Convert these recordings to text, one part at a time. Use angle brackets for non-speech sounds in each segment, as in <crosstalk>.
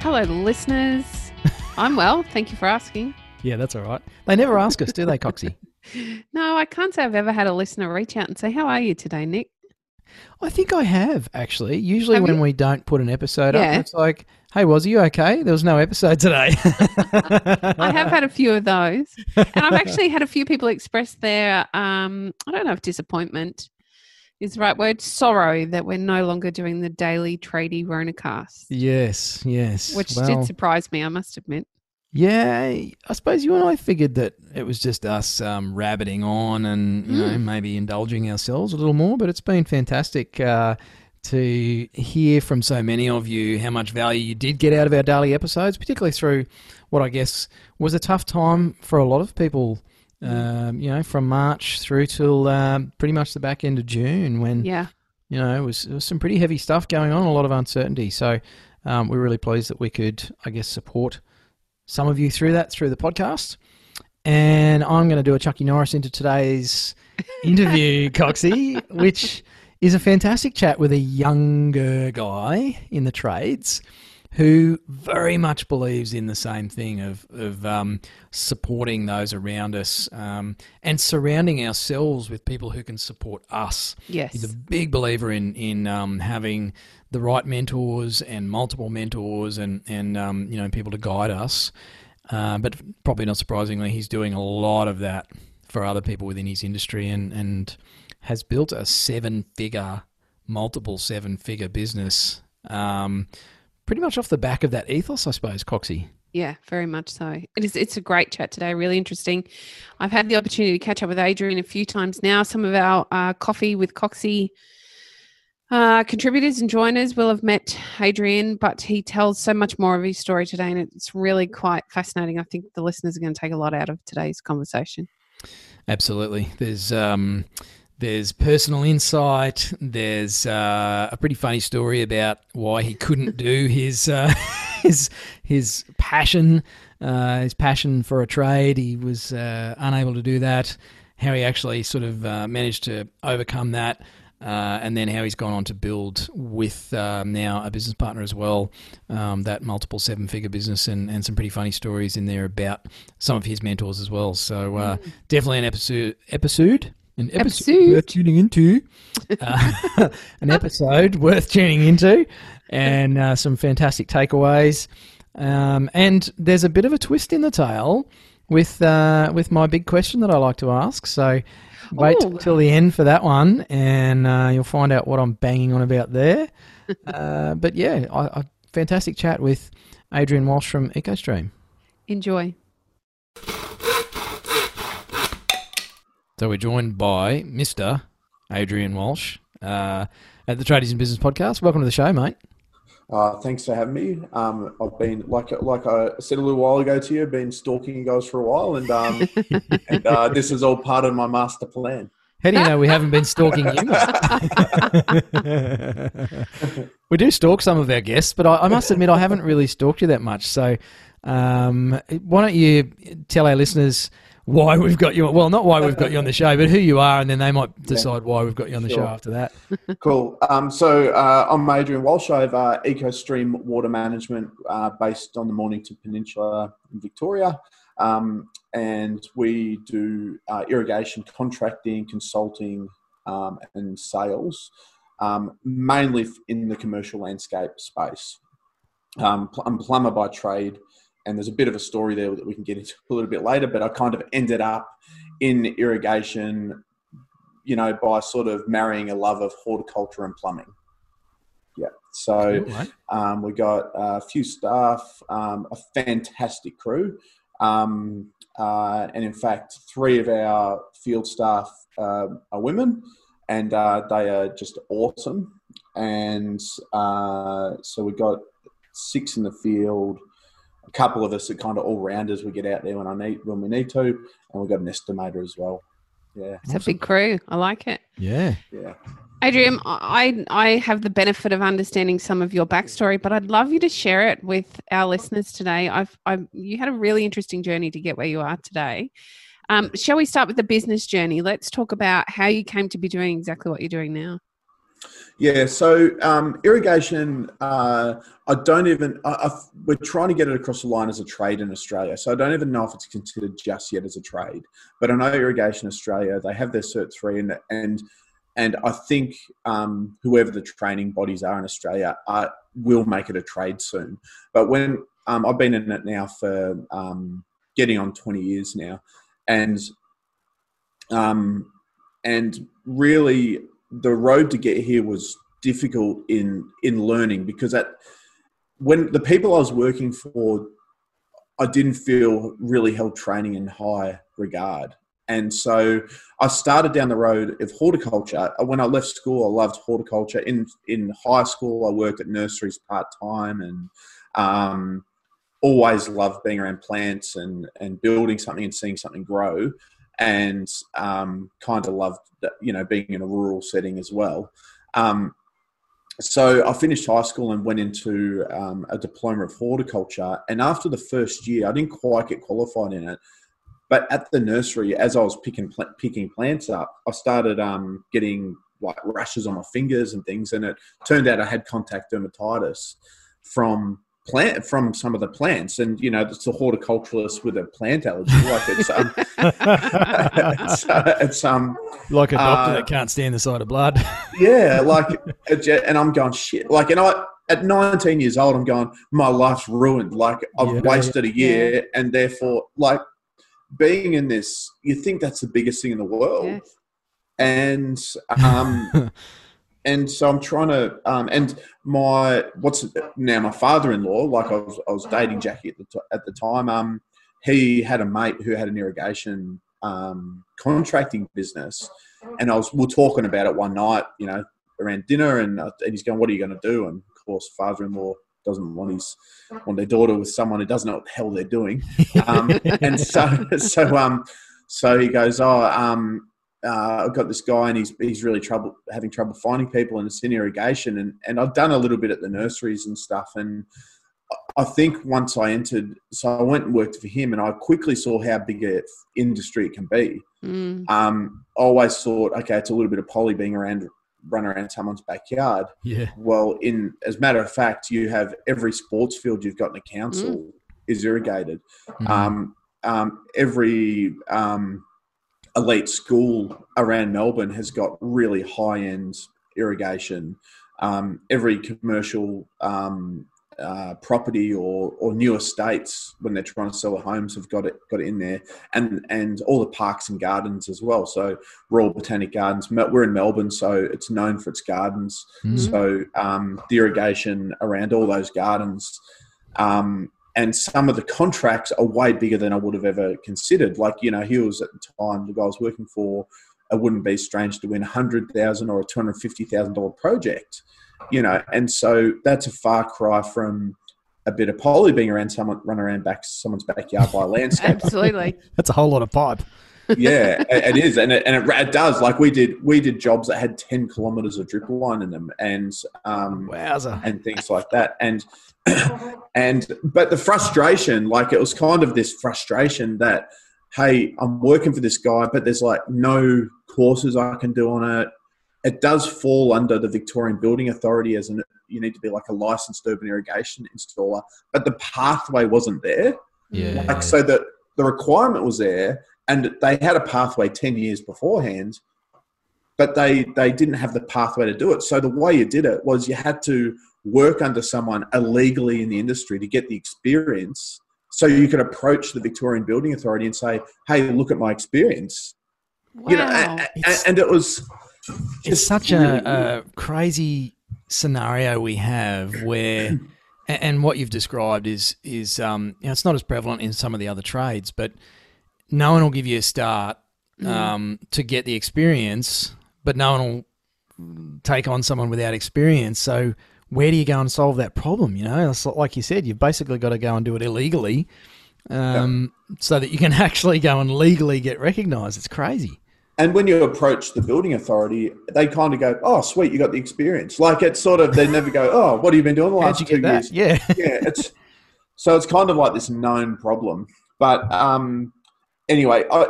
Hello, listeners. I'm well. Thank you for asking. Yeah, that's all right. They never ask us, do they, Coxie? <laughs> No, I can't say I've ever had a listener reach out and say, How are you today, Nick? I think I have, actually. Usually, Have when you? we don't put an episode Yeah. up, it's like, hey, was you okay? There was no episode today. <laughs> I have had a few of those. And I've <laughs> actually had a few people express their, um, I don't know if disappointment is the right word, sorrow that we're no longer doing the daily tradie Ronacast, Yes, yes. which well, did surprise me, I must admit. Yeah, I suppose you and I figured that it was just us um, rabbiting on and you know Mm. maybe indulging ourselves a little more. But it's been fantastic uh, to hear from so many of you how much value you did get out of our daily episodes, particularly through what I guess was a tough time for a lot of people. Um, you know, from March through till um, pretty much the back end of June, when Yeah. you know, it was, it was some pretty heavy stuff going on, a lot of uncertainty. So um, we're really pleased that we could, I guess, support some of you through that through the podcast. And I'm going to do a Chucky Norris into today's <laughs> interview, Coxie, which is a fantastic chat with a younger guy in the trades who very much believes in the same thing of, of um, supporting those around us um, and surrounding ourselves with people who can support us. Yes. He's a big believer in in um, having the right mentors and multiple mentors and and um, you know people to guide us. Uh, but probably not surprisingly, he's doing a lot of that for other people within his industry and and has built a seven figure, multiple seven figure business. Um, pretty much off the back of that ethos, I suppose, Coxie. Yeah, very much so. It is. It's a great chat today. Really interesting. I've had the opportunity to catch up with Adrian a few times now. Some of our uh, coffee with Coxie uh, contributors and joiners will have met Adrian, but he tells so much more of his story today, and it's really quite fascinating. I think the listeners are going to take a lot out of today's conversation. Absolutely. There's um, there's personal insight. There's uh, a pretty funny story about why he couldn't do his uh, <laughs> his his passion, uh, his passion for a trade. He was uh, unable to do that. How he actually sort of uh, managed to overcome that. Uh, and then how he's gone on to build with um, now a business partner as well, um, that multiple seven figure business, and, and some pretty funny stories in there about some of his mentors as well. So uh, definitely an episode, episode, an episode, Episode. worth tuning into, <laughs> uh, <laughs> an episode worth tuning into, and uh, some fantastic takeaways. Um, and there's a bit of a twist in the tale with uh, with my big question that I like to ask. So wait Ooh. till the end for that one, and uh, you'll find out what I'm banging on about there. <laughs> uh, but yeah, a fantastic chat with Adrian Walsh from EcoStream. Enjoy. So we're joined by Mr. Adrian Walsh uh, at the Tradies in Business podcast. Welcome to the show, mate. Uh, thanks for having me. Um, I've been like like I said a little while ago to you, been stalking you guys for a while, and um, <laughs> and uh, this is all part of my master plan. How do you know we haven't been stalking you? <laughs> <laughs> we do stalk some of our guests, but I, I must admit I haven't really stalked you that much. So um, why don't you tell our listeners why we've got you? Well, not why we've got you on the show, but who you are, and then they might decide why we've got you on the show after that. <laughs> Cool. Um, so uh, I'm Adrian Walsh. I have uh, EcoStream Water Management uh, based on the Mornington Peninsula in Victoria. Um, and we do uh, irrigation contracting, consulting, um, and sales, um, mainly in the commercial landscape space. Um, I'm plumber by trade, and there's a bit of a story there that we can get into <laughs> a little bit later, but I kind of ended up in irrigation you know, by sort of marrying a love of horticulture and plumbing. Yeah. So um, we got a few staff, um, a fantastic crew, um, uh, and in fact, three of our field staff uh, are women, and uh, they are just awesome. And uh, so we got six in the field, a couple of us are kind of all rounders. We get out there when I need when we need to, and we've got an estimator as well. Yeah, It's a big crew. I like it. Yeah. yeah. Adrian, I I have the benefit of understanding some of your backstory, but I'd love you to share it with our listeners today. I've, I've you had a really interesting journey to get where you are today. Um, shall we start with the business journey? Let's talk about how you came to be doing exactly what you're doing now. Yeah, so um, irrigation, uh, I don't even, I, I, we're trying to get it across the line as a trade in Australia. So I don't even know if it's considered just yet as a trade. But I know Irrigation Australia, they have their Cert 3 and, and, and I think um, whoever the training bodies are in Australia uh, will make it a trade soon. But when um, I've been in it now for um, getting on 20 years now, and um, and really the road to get here was difficult in in learning because at when the people I was working for, I didn't feel really held training in high regard. And so I started down the road of horticulture. When I left school, I loved horticulture. In in high school, I worked at nurseries part time and um, always loved being around plants and and building something and seeing something grow and um, kind of loved you know being in a rural setting as well. Um, so I finished high school and went into um, a diploma of horticulture. And after the first year, I didn't quite get qualified in it. But at the nursery, as I was picking picking plants up, I started um, getting like rashes on my fingers and things. And it turned out I had contact dermatitis from plant from some of the plants and you know it's a horticulturalist with a plant allergy like it's um, <laughs> it's, uh, it's, um like a doctor uh, that can't stand the sight of blood <laughs> yeah like and i'm going shit like and i at 19 years old i'm going my life's ruined like i've Yeah. wasted a year and therefore like being in this you think that's the biggest thing in the world Yes. and um <laughs> and so I'm trying to um and my what's now my father-in-law like I was I was dating Jackie at the t- at the time um he had a mate who had an irrigation um contracting business. And I was we are talking about it one night you know around dinner and, uh, and he's going what are you going to do? And of course father-in-law doesn't want his want their daughter with someone who doesn't know what the hell they're doing. Um, and so <laughs> so um so he goes oh um uh, I've got this guy and he's he's really trouble having trouble finding people and it's in irrigation and and I've done a little bit at the nurseries and stuff and I think once I entered so I went and worked for him and I quickly saw how big a industry it can be. Mm, Um, I always thought okay it's a little bit of poly being around run around someone's backyard. yeah Well, in as a matter of fact, you have every sports field you've got in a council is irrigated. Mm. Um, um, every um, elite school around Melbourne has got really high end irrigation. Um, every commercial um, uh, property or, or new estates, when they're trying to sell homes, have got it got it in there, and and all the parks and gardens as well. So Royal Botanic Gardens, we're in Melbourne, so it's known for its gardens. Mm. So um, the irrigation around all those gardens, um, and some of the contracts are way bigger than I would have ever considered. Like you know, he was at the time the guy I was working for. It wouldn't be strange to win a hundred thousand or a two hundred fifty thousand dollar project, you know. And so that's a far cry from a bit of poly being around someone run around back someone's backyard by a <laughs> landscaper absolutely. that's a whole lot of pipe yeah, it, it is, and it, and it, it does. Like we did, we did jobs that had ten kilometers of drip line in them, and um, wowza and things like that. And <coughs> and but the frustration, like it was kind of this frustration that, hey, I'm working for this guy, but there's like no courses I can do on it. It does fall under the Victorian Building Authority as an you need to be like a licensed urban irrigation installer, but the pathway wasn't there. yeah Like so that the requirement was there, and they had a pathway ten years beforehand, but they they didn't have the pathway to do it. So the way you did it was you had to work under someone illegally in the industry to get the experience, so you could approach the Victorian Building Authority and say, "Hey, look at my experience." Wow. You know, and, and it was it's such a, a crazy scenario we have where and what you've described is is um you know, it's not as prevalent in some of the other trades but no one will give you a start um to get the experience but no one will take on someone without experience so where do you go and solve that problem? You know, it's like you said, you've basically got to go and do it illegally, um, so that you can <laughs> actually go and legally get recognised. It's crazy. And when you approach the building authority, they kind of go, "Oh, sweet, you got the experience." Like it's sort of they never go, "Oh, what have you been doing the last two get that? years?" Yeah. yeah, it's so it's kind of like this known problem. But um, anyway, I,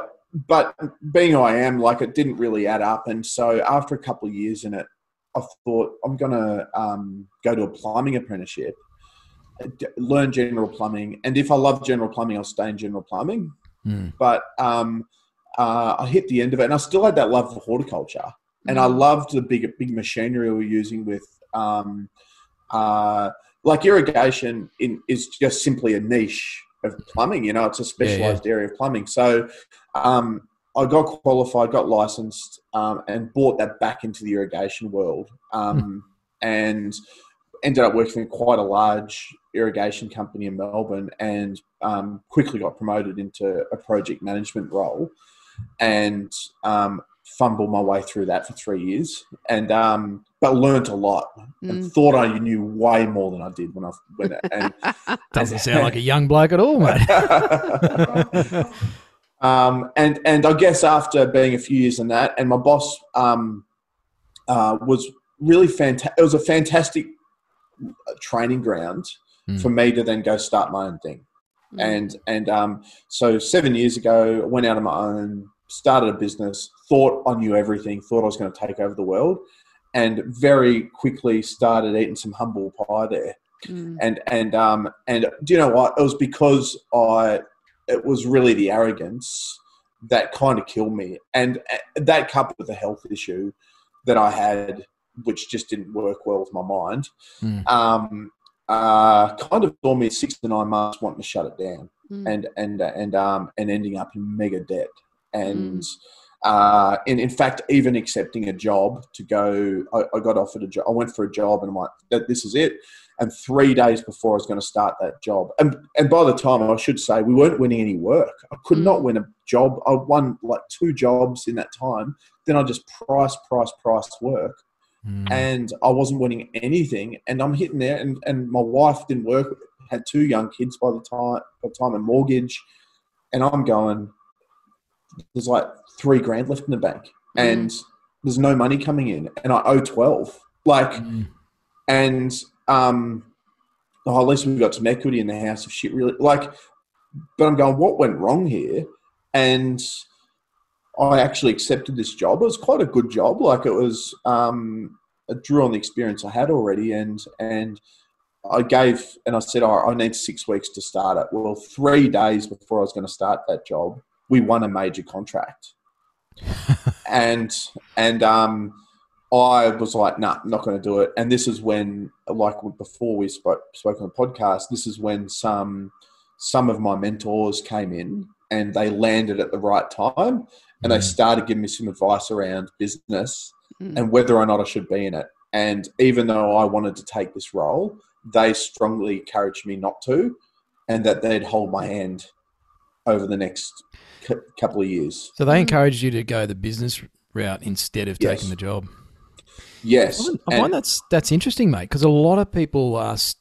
but being who I am, like it didn't really add up, and so after a couple of years in it, I thought I'm gonna um, go to a plumbing apprenticeship, learn general plumbing, and if I love general plumbing, I'll stay in general plumbing. Mm. But um, uh, I hit the end of it, and I still had that love for horticulture, and I loved the big big machinery we were using with. Um, uh, like irrigation in, is just simply a niche of plumbing. You know, it's a specialized area of plumbing. So um, I got qualified, got licensed, um, and brought that back into the irrigation world, um, and ended up working for quite a large irrigation company in Melbourne, and um, quickly got promoted into a project management role, and um, fumbled my way through that for three years, and um, but learned a lot and Mm. thought I knew way more than I did when I when <laughs> and Doesn't sound like a young bloke at all, mate. <laughs> um, and and I guess after being a few years in that, and my boss um, uh, was really fantastic. It was a fantastic training ground Mm. for me to then go start my own thing. Mm. And and um, so seven years ago, I went out on my own, started a business, thought I knew everything, thought I was going to take over the world, and very quickly started eating some humble pie there Mm. and and um and do you know what it was because i it was really the arrogance that kind of killed me and that coupled with the health issue that i had which just didn't work well with my mind Mm. um uh kind of saw me six to nine months wanting to shut it down Mm. and and and um and ending up in mega debt and uh in, in fact even accepting a job to go I, I got offered a job i went for a job and i'm like "That- this is it and three days before i was going to start that job and and by the time i should say we weren't winning any work i could Mm. not win a job i won like two jobs in that time then i just price price price work Mm. and I wasn't winning anything. And I'm hitting there, and, and my wife didn't work, had two young kids by the time, by the time a mortgage, and I'm going. There's like three grand left in the bank, and there's no money coming in, and I owe twelve. Like, Mm. and um, oh, at least we've got some equity in the house. of shit really like, but I'm going, what went wrong here? And I actually accepted this job. It was quite a good job. Like it was, um, it drew on the experience I had already, and and I gave and I said, "All right, I need six weeks to start it." Well, three days before I was going to start that job, we won a major contract, <laughs> and and um, I was like, "Nah, I'm not going to do it." And this is when, like before we spoke spoke on the podcast, this is when some some of my mentors came in and they landed at the right time and they Mm. started giving me some advice around business Mm. and whether or not I should be in it. And even though I wanted to take this role, they strongly encouraged me not to, and that they'd hold my hand over the next cou- couple of years. So they encouraged you to go the business route instead of Yes. taking the job. Yes, I find, I and- find that's that's interesting, mate, because a lot of people are s-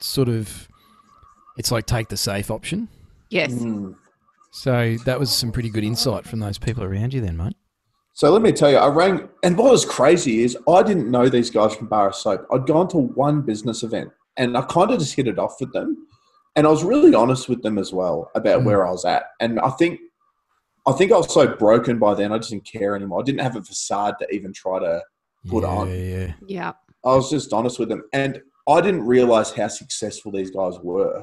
sort of. It's like take the safe option. Yes. Mm. So that was some pretty good insight from those people around you, then, mate. So let me tell you, I rang, and what was crazy is I didn't know these guys from Bar of Soap. I'd gone to one business event, and I kind of just hit it off with them, and I was really honest with them as well about Mm. where I was at. And I think, I think I was so broken by then, I just didn't care anymore. I didn't have a facade to even try to. Put yeah, on. Yeah, Yeah. I was just honest with them, and I didn't realize how successful these guys were.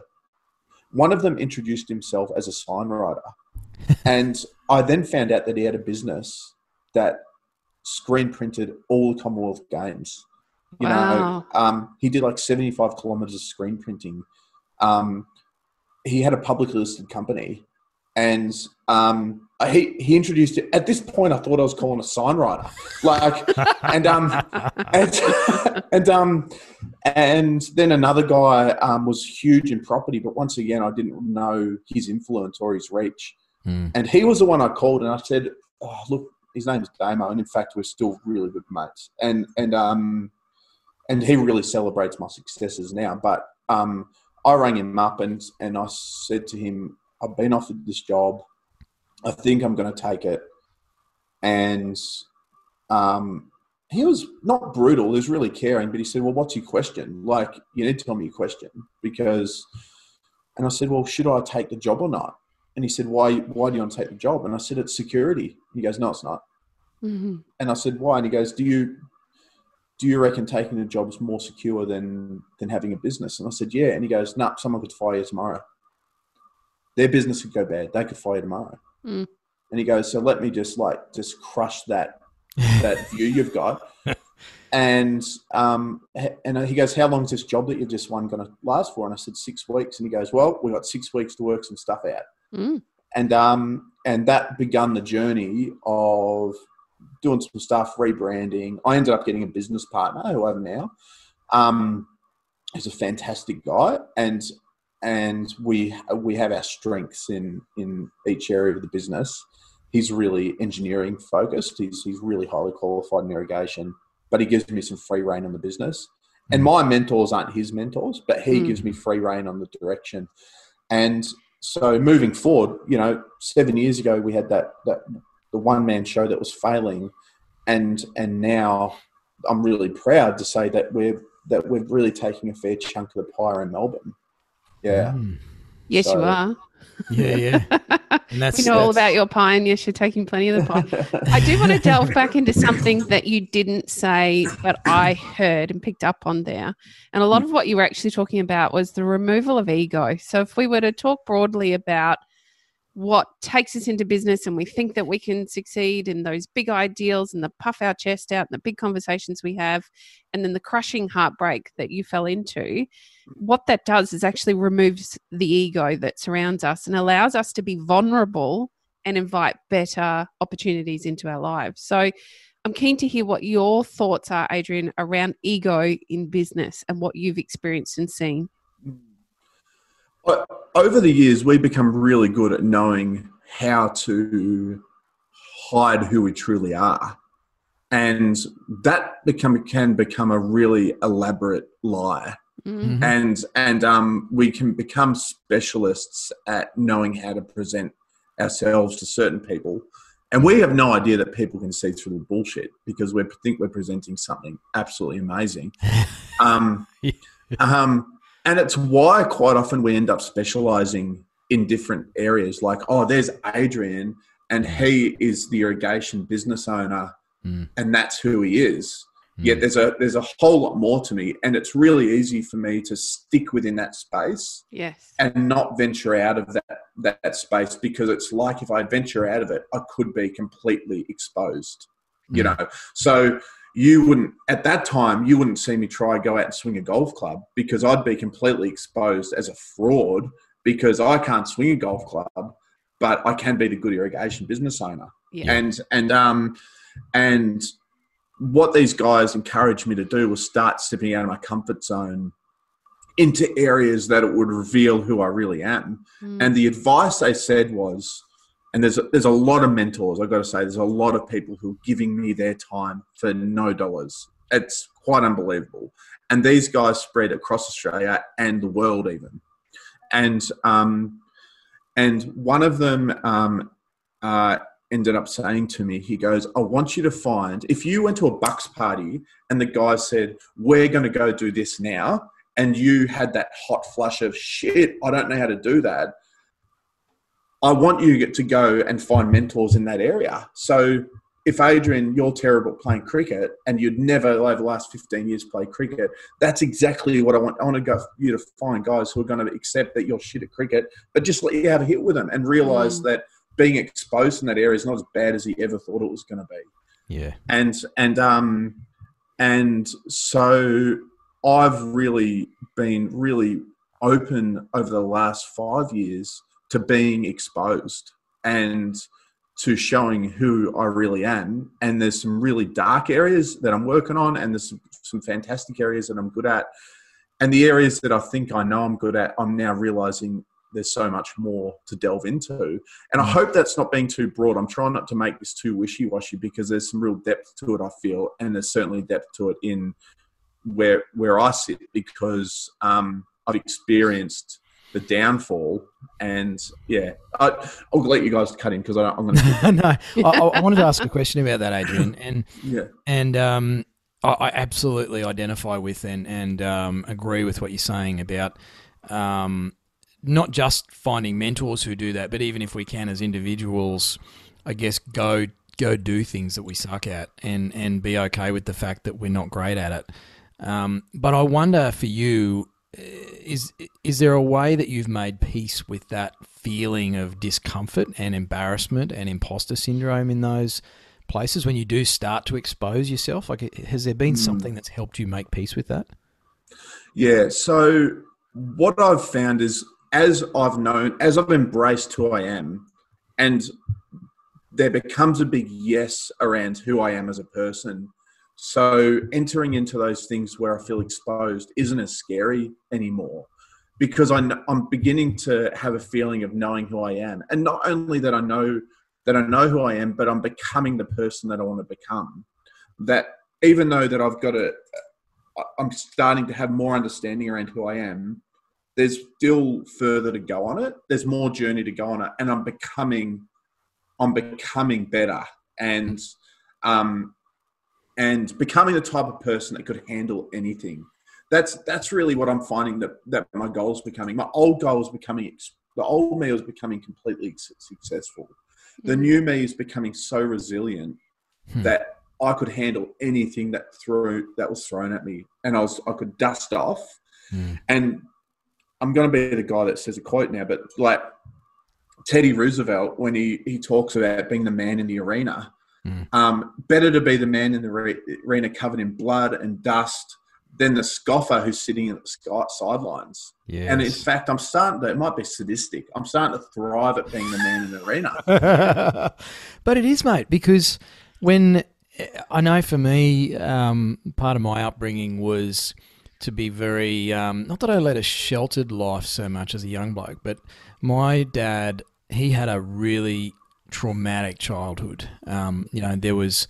One of them introduced himself as a sign writer, <laughs> and I then found out that he had a business that screen printed all the Commonwealth Games. You Wow. know, um, he did like seventy-five kilometers of screen printing. Um, he had a publicly listed company, and um, he he introduced it. At this point, I thought I was calling a sign writer, like, <laughs> and um, and and um and then another guy um, was huge in property, but once again, I didn't know his influence or his reach. Mm. And he was the one I called, and I said, "Oh, look, his name's Damo, and in fact, we're still really good mates." And and um and he really celebrates my successes now. But um, I rang him up and and I said to him, I've been offered this job. I think I'm going to take it. And um, he was not brutal. He was really caring, but he said, "Well, what's your question? Like, you need to tell me your question because." And I said, "Well, should I take the job or not?" And he said, "Why? Why do you want to take the job?" And I said, "It's security." He goes, "No, it's not." Mhm. And I said, "Why?" And he goes, "Do you do you reckon taking a job is more secure than than having a business?" And I said, "Yeah." And he goes, "No, nah, someone could fire you tomorrow. Their business could go bad. They could fire you tomorrow." Mm. And he goes, "So let me just like just crush that <laughs> that view you've got." And um, and he goes, "How long is this job that you've just won going to last for?" And I said, six weeks." And he goes, "Well, we have got six weeks to work some stuff out." Mm. and um and that begun the journey of doing some stuff rebranding. I ended up getting a business partner who i have now um he's a fantastic guy. And and we we have our strengths in in each area of the business. He's really engineering focused. He's he's really highly qualified in irrigation but he gives me some free reign on the business. And my mentors aren't his mentors but he Mm. gives me free reign on the direction. And so moving forward, you know, seven years ago we had that that the one man show that was failing, and and now I'm really proud to say that we're that we're really taking a fair chunk of the pie in Melbourne. Yeah, Mm. Yes, So- you are. Yeah, yeah. <laughs> And that's we know all about your pie, and yes, you're taking plenty of the pie. I do want to <laughs> delve back into something that you didn't say, but I heard and picked up on there. And a lot of what you were actually talking about was the removal of ego. So, if we were to talk broadly about what takes us into business and we think that we can succeed in those big ideals and the puff our chest out and the big conversations we have, and then the crushing heartbreak that you fell into, what that does is actually removes the ego that surrounds us and allows us to be vulnerable and invite better opportunities into our lives. So I'm keen to hear what your thoughts are, Adrian, around ego in business and what you've experienced and seen. Over the years, we become really good at knowing how to hide who we truly are, and that become can become a really elaborate lie. Mm. Mhm. and and um, we can become specialists at knowing how to present ourselves to certain people and we have no idea that people can see through the bullshit because we think we're presenting something absolutely amazing <laughs> um, um, and it's why quite often we end up specializing in different areas like oh there's adrian and he is the irrigation business owner Mm. and that's who he is Yet Mm. there's a there's a whole lot more to me, and it's really easy for me to stick within that space Yes. and not venture out of that that space because it's like if I venture out of it, I could be completely exposed. You Mm. know, so you wouldn't at that time you wouldn't see me try go out and swing a golf club because I'd be completely exposed as a fraud because I can't swing a golf club, but I can be the good irrigation business owner Yeah. and and um and what these guys encouraged me to do was start stepping out of my comfort zone into areas that it would reveal who I really am. Mm. And the advice they said was, and there's there's a lot of mentors. I've got to say, there's a lot of people who are giving me their time for no dollars. It's quite unbelievable. And these guys spread across Australia and the world even. And um, and one of them um, uh, ended up saying to me, he goes, I want you to find, if you went to a Bucks party and the guy said, We're going to go do this now, and you had that hot flush of shit, I don't know how to do that. I want you to go and find mentors in that area. So if Adrian, you're terrible playing cricket and you'd never over the last 15 years play cricket, that's exactly what I want. I want to go you to find guys who are going to accept that you're shit at cricket, but just let you have a hit with them and realize Mm. that being exposed in that area is not as bad as he ever thought it was going to be Yeah. and and um and so I've really been really open over the last five years to being exposed and to showing who I really am. And there's some really dark areas that I'm working on, and there's some, some fantastic areas that I'm good at. And the areas that I think I know I'm good at, I'm now realizing there's so much more to delve into. And I hope that's not being too broad. I'm trying not to make this too wishy washy because there's some real depth to it, I feel. And there's certainly depth to it in where where I sit because um, I've experienced the downfall. And yeah, I, will let you guys cut in because I'm going <laughs> to. no, I, I, wanted to ask a question about that, Adrian. And yeah, and um, I, I, absolutely identify with and and um, agree with what you're saying about um, not just finding mentors who do that, but even if we can as individuals, I guess go go do things that we suck at and and be okay with the fact that we're not great at it. Um, but I wonder for you, is is there a way that you've made peace with that feeling of discomfort and embarrassment and imposter syndrome in those places when you do start to expose yourself? Like, has there been mm. something that's helped you make peace with that? Yeah. So what I've found is as I've known, as I've embraced who I am, and there becomes a big yes around who I am as a person. So entering into those things where I feel exposed isn't as scary anymore because I'm, I'm beginning to have a feeling of knowing who I am. And not only that I know that I know who I am, but I'm becoming the person that I want to become. That even though that I've got a, I'm starting to have more understanding around who I am, there's still further to go on it. There's more journey to go on it. And I'm becoming, I'm becoming better. And, um, and becoming the type of person that could handle anything. That's that's really what I'm finding that that my goal is becoming. My old goal is becoming the old me is becoming completely successful. The mm-hmm. new me is becoming so resilient hmm. that I could handle anything that threw that was thrown at me, and I was I could dust off. Hmm. And I'm going to be the guy that says a quote now, but like Teddy Roosevelt when he he talks about being the man in the arena Mm. Um, better to be the man in the re- arena covered in blood and dust than the scoffer who's sitting at the sidelines. Yes. And in fact, I'm starting to, it might be sadistic. I'm starting to thrive at being the man in the arena. <laughs> but it is, mate, because when I know for me, um, part of my upbringing was to be very, um, not that I led a sheltered life so much as a young bloke, but my dad, he had a really traumatic childhood. Um, you know, there was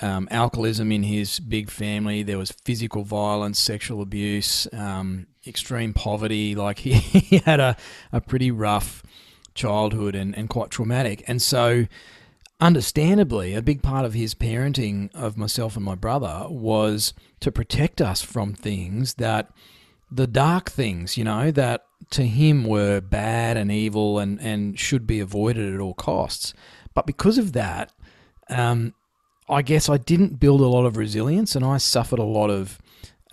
um, alcoholism in his big family. There was physical violence, sexual abuse, um, extreme poverty. Like he, <laughs> he had a, a pretty rough childhood and, and quite traumatic. And so, understandably, a big part of his parenting of myself and my brother was to protect us from things that the dark things, you know, that to him were bad and evil and, and should be avoided at all costs. But because of that, um, I guess I didn't build a lot of resilience and I suffered a lot of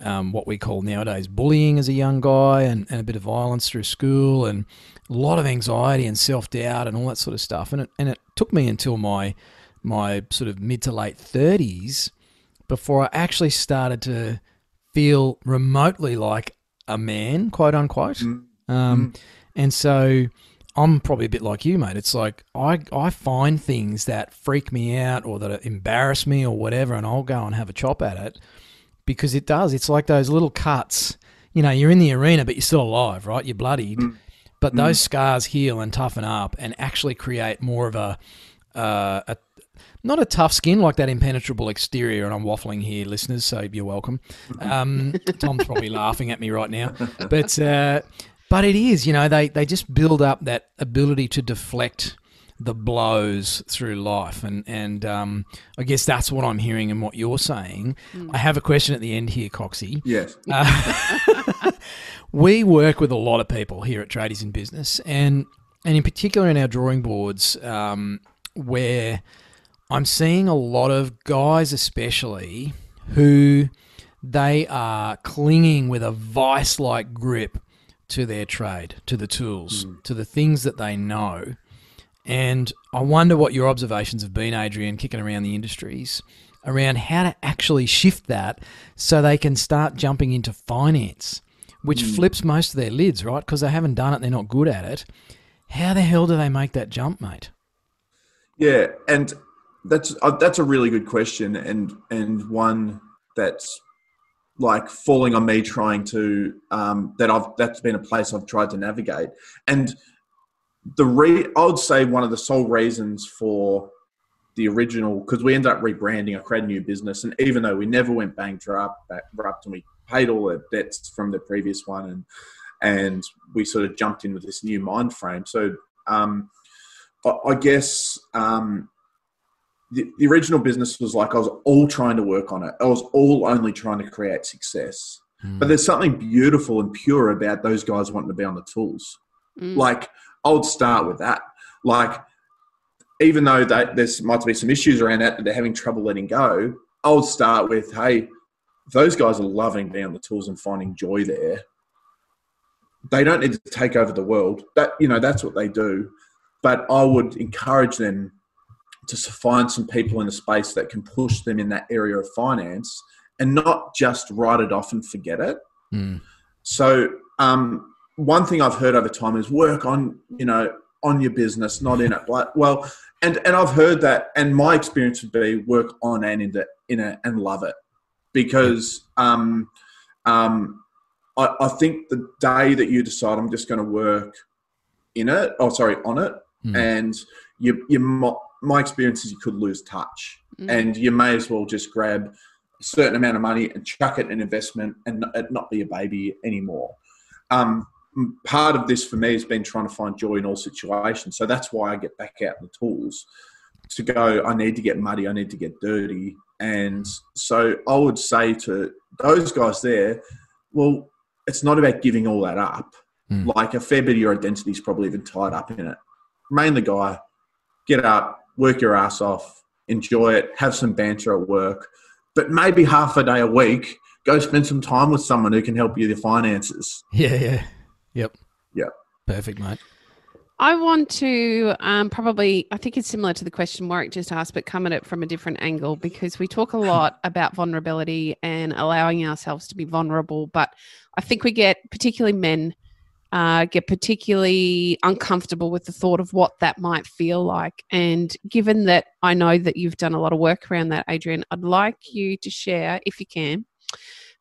um, what we call nowadays bullying as a young guy and, and a bit of violence through school and a lot of anxiety and self doubt and all that sort of stuff. And it, and it took me until my, my sort of mid to late 30s before I actually started to feel remotely like a man, quote unquote. Mm. Um, mm. And so I'm probably a bit like you, mate. It's like I, I find things that freak me out or that embarrass me or whatever, and I'll go and have a chop at it because it does. It's like those little cuts. You know, you're in the arena, but you're still alive, right? You're bloodied. Mm. But mm. those scars heal and toughen up and actually create more of a, uh, a not a tough skin like that impenetrable exterior. And I'm waffling here, listeners, so you're welcome. <laughs> Um, Tom's probably laughing at me right now, but uh, but it is, you know, they, they just build up that ability to deflect the blows through life. And, and um, I guess that's what I'm hearing and what you're saying. Mm. I have a question at the end here, Coxie. Yes. <laughs> Uh, we work with a lot of people here at Tradies in Business, and, and in particular in our drawing boards, um, where I'm seeing a lot of guys, especially, who they are clinging with a vice like grip to their trade, to the tools, mm. to the things that they know. And I wonder what your observations have been, Adrian, kicking around the industries, around how to actually shift that so they can start jumping into finance, which mm. flips most of their lids, right? Because they haven't done it, they're not good at it. How the hell do they make that jump, mate? Yeah, and that's uh, that's a really good question, and and one that's like falling on me trying to um, that I've that's been a place I've tried to navigate and the re I would say one of the sole reasons for the original because we ended up rebranding. I created a new business, and even though we never went bankrupt, bankrupt, and we paid all the debts from the previous one, and and we sort of jumped in with this new mind frame. So um, I, I guess um, the, the original business was like I was all trying to work on it. I was all only trying to create success. Mm. But there's something beautiful and pure about those guys wanting to be on the tools. Mm. Like I would start with that. Like even though that there's might be some issues around that that they're having trouble letting go, I would start with, hey, those guys are loving being on the tools and finding joy there. They don't need to take over the world. That you know, that's what they do. But I would encourage them to find some people in the space that can push them in that area of finance and not just write it off and forget it. Mm. So um, one thing I've heard over time is work on, you know, on your business, not in it. Well, and and I've heard that, and my experience would be work on and in it, in it, and love it, because um, um, I, I think the day that you decide I'm just going to work in it, oh sorry, on it, mm. and you you my experience is you could lose touch, mm. and you may as well just grab a certain amount of money and chuck it in investment and it not be a baby anymore. Um, part of this for me has been trying to find joy in all situations. So that's why I get back out the tools to go, I need to get muddy, I need to get dirty. And so I would say to those guys there, well, it's not about giving all that up. Mm. Like a fair bit of your identity is probably even tied up in it. Remain the guy, get up, work your ass off, enjoy it, have some banter at work, but maybe half a day a week, go spend some time with someone who can help you with your finances. <laughs> Yeah, yeah. Yep. Yep. Perfect, mate. I want to um, probably, I think it's similar to the question Warwick just asked, but come at it from a different angle because we talk a lot <laughs> about vulnerability and allowing ourselves to be vulnerable. But I think we get, particularly men, uh, get particularly uncomfortable with the thought of what that might feel like. And given that I know that you've done a lot of work around that, Adrian, I'd like you to share, if you can,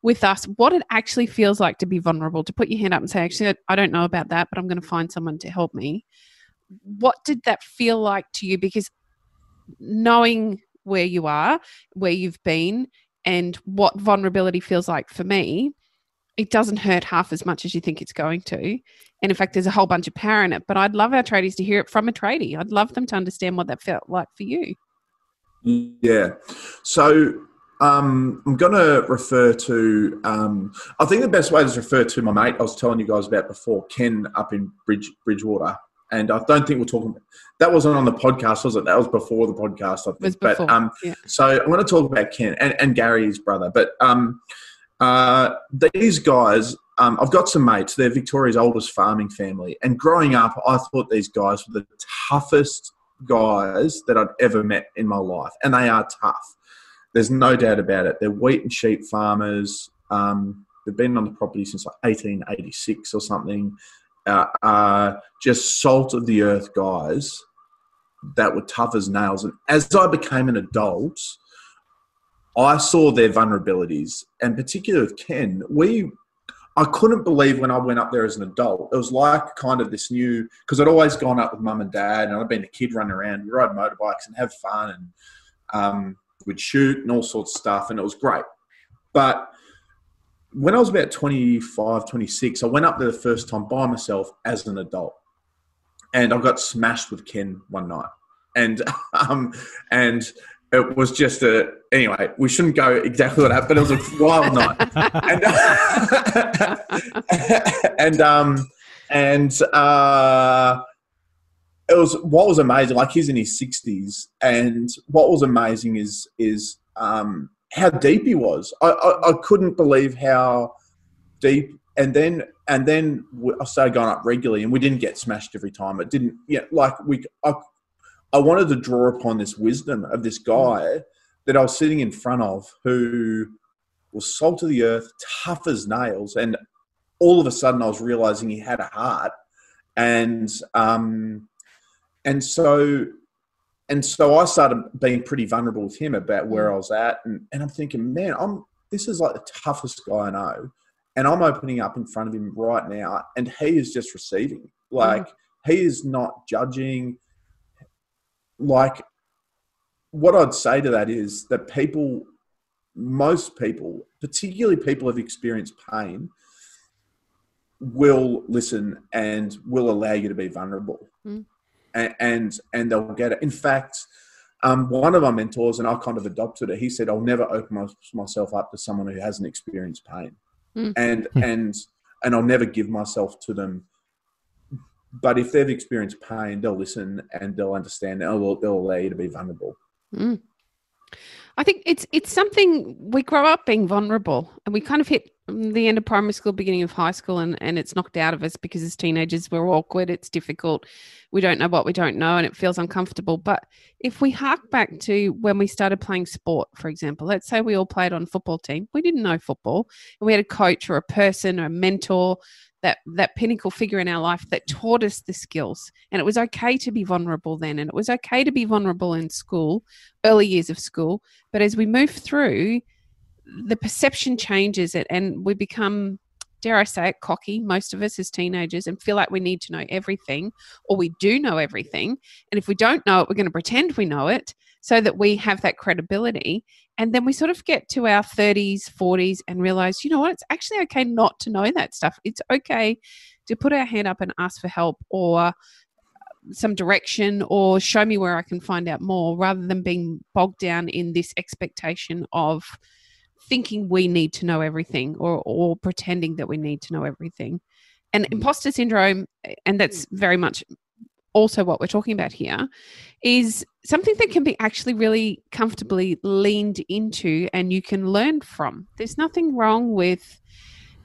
with us what it actually feels like to be vulnerable, to put your hand up and say, actually, I don't know about that, but I'm going to find someone to help me. What did that feel like to you? Because knowing where you are, where you've been, and what vulnerability feels like for me, it doesn't hurt half as much as you think it's going to. And in fact, there's a whole bunch of power in it. But I'd love our tradies to hear it from a tradie. I'd love them to understand what that felt like for you. Yeah. So um, I'm going to refer to, um, I think the best way is refer to my mate I was telling you guys about before, Ken up in Bridge, Bridgewater. And I don't think we're talking, that wasn't on the podcast, was it? That was before the podcast, I think. Was before, but, um, yeah. So I'm going to talk about Ken and, and Gary's brother. But um, uh, these guys, um, I've got some mates. They're Victoria's oldest farming family. And growing up, I thought these guys were the toughest guys that I'd ever met in my life. And they are tough. There's no doubt about it. They're wheat and sheep farmers. Um, they've been on the property since like 1886 or something. Uh, uh, just salt of the earth guys that were tough as nails. And as I became an adult, I saw their vulnerabilities, and particularly with Ken, we I couldn't believe when I went up there as an adult. It was like kind of this new because I'd always gone up with mum and dad, and I'd been a kid running around, we ride motorbikes and have fun, and um, we'd shoot and all sorts of stuff, and it was great. But when I was about 25, 26, I went up there the first time by myself as an adult, and I got smashed with Ken one night, and <laughs> um, and it was just a anyway we shouldn't go exactly what happened it was a wild night <laughs> and, <laughs> and um and uh it was what was amazing like he's in his 60s and what was amazing is is um how deep he was i i, I couldn't believe how deep and then and then I started going up regularly, and we didn't get smashed every time. It didn't, yeah, like we, I I wanted to draw upon this wisdom of this guy that I was sitting in front of who was salt of the earth, tough as nails. And all of a sudden I was realizing he had a heart. And, um, and so, and so I started being pretty vulnerable with him about where I was at. And, and I'm thinking, man, I'm, this is like the toughest guy I know. And I'm opening up in front of him right now. And he is just receiving. Like, mm. he is not judging like what I'd say to that is that people, most people, particularly people who've experienced pain, will listen and will allow you to be vulnerable, Mm. and, and and they'll get it. In fact, um, one of my mentors and I kind of adopted it. He said, "I'll never open my, myself up to someone who hasn't experienced pain, Mm. and Hmm. and and I'll never give myself to them." But if they've experienced pain, they'll listen and they'll understand. And they'll, they'll allow you to be vulnerable. Mm. I think it's it's something we grow up being vulnerable, and we kind of hit the end of primary school, beginning of high school, and and it's knocked out of us because as teenagers we're awkward, it's difficult, we don't know what we don't know, and it feels uncomfortable. But if we hark back to when we started playing sport, for example, let's say we all played on football team, we didn't know football, and we had a coach or a person or a mentor that that pinnacle figure in our life that taught us the skills. And it was okay to be vulnerable then and it was okay to be vulnerable in school early years of school. But as we move through the perception changes it and we become dare i say it cocky. Most of us as teenagers and feel like we need to know everything or we do know everything. And if we don't know it we're going to pretend we know it so that we have that credibility. And then we sort of get to our 30s 40s and realize you know what? It's actually okay not to know that stuff. It's okay to put our hand up and ask for help or uh, some direction or show me where i can find out more rather than being bogged down in this expectation of thinking we need to know everything or or pretending that we need to know everything. And mm. imposter syndrome eh, and that's mm. very much also what we're talking about here is something that can be actually really comfortably leaned into and you can learn from. There's nothing wrong with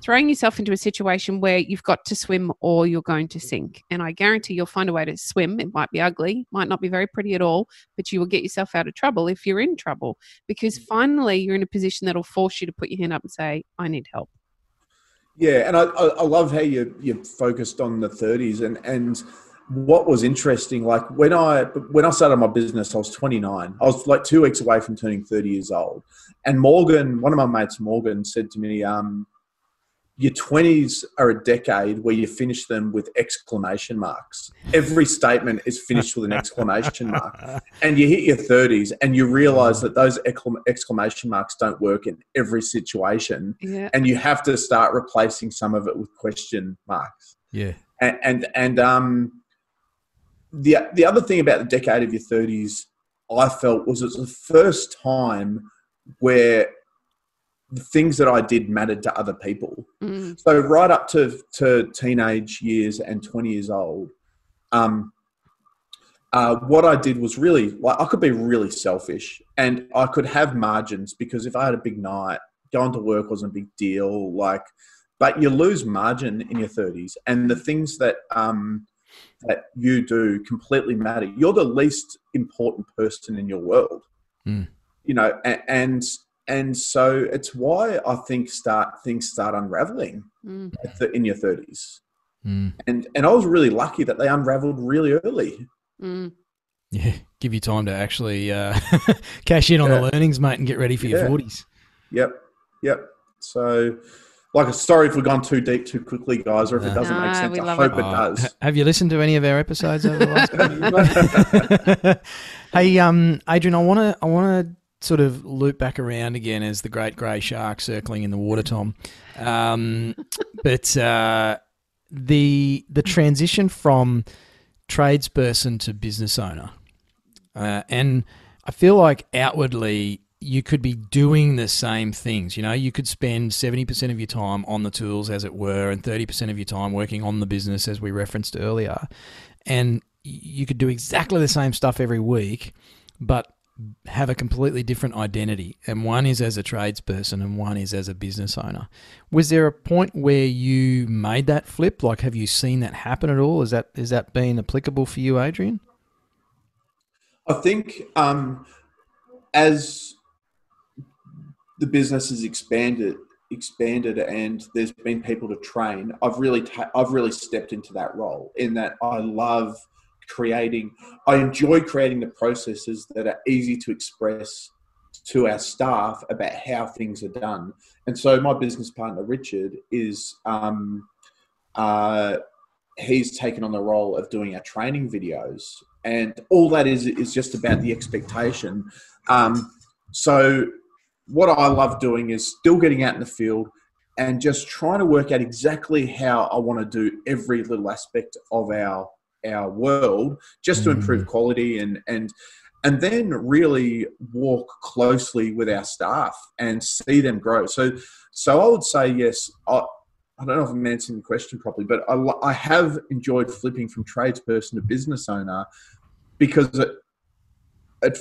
throwing yourself into a situation where you've got to swim or you're going to sink. And I guarantee you'll find a way to swim. It might be ugly, might not be very pretty at all, but you will get yourself out of trouble if you're in trouble because finally you're in a position that'll force you to put your hand up and say, I need help. Yeah, and I, I love how you you focused on the 30s and and what was interesting, like when I when I started my business, I was 29. I was like two weeks away from turning 30 years old, and Morgan, one of my mates, Morgan, said to me, um, "Your 20s are a decade where you finish them with exclamation marks. Every statement is finished with an exclamation mark, and you hit your 30s and you realize that those exclamation marks don't work in every situation." Yeah. and you have to start replacing some of it with question marks. Yeah. And and, and um, the the other thing about the decade of your thirties, I felt was it's the first time where the things that I did mattered to other people. Mm, So right up to to teenage years and twenty years old, um, uh, what I did was really like I could be really selfish and I could have margins because if I had a big night, going to work wasn't a big deal. Like, but you lose margin in your thirties, and the things that um, that you do completely matter. You're the least important person in your world, Mm. you know, and, and and so it's why I think start things start unraveling mm. at the, in your thirties. Mm. And and I was really lucky that they unraveled really early. Mm. Yeah. Give you time to actually uh, <laughs> cash in on Yeah. the learnings, mate, and get ready for your 40s. Yep, yep. So, like, sorry if we've gone too deep too quickly, guys, or if it doesn't Nah, make sense. I hope it. it, Oh, does. ha- Have you listened to any of our episodes over the last couple of years? <laughs> hey, um, Adrian, I want to I want to sort of loop back around again as the great grey shark circling in the water, Tom. Um, but uh, the the transition from tradesperson to business owner, uh, and I feel like outwardly you could be doing the same things. You know, you could spend 70% of your time on the tools, as it were, and 30% of your time working on the business, as we referenced earlier. And you could do exactly the same stuff every week, but have a completely different identity. And one is as a tradesperson, and one is as a business owner. Was there a point where you made that flip? Like, have you seen that happen at all? Is that is that been applicable for you, Adrian? I think um, as the business has expanded, expanded, and there's been people to train, I've really, ta- I've really stepped into that role. In that, I love creating. I enjoy creating the processes that are easy to express to our staff about how things are done. And so, my business partner Richard is. Um, uh, he's taken on the role of doing our training videos, and all that is is just about the expectation. Um, so, what I love doing is still getting out in the field and just trying to work out exactly how I want to do every little aspect of our our world, just to improve mm. quality and and and then really walk closely with our staff and see them grow. So, so I would say yes. I, I don't know if I'm answering the question properly, but I, I have enjoyed flipping from tradesperson to business owner because it, it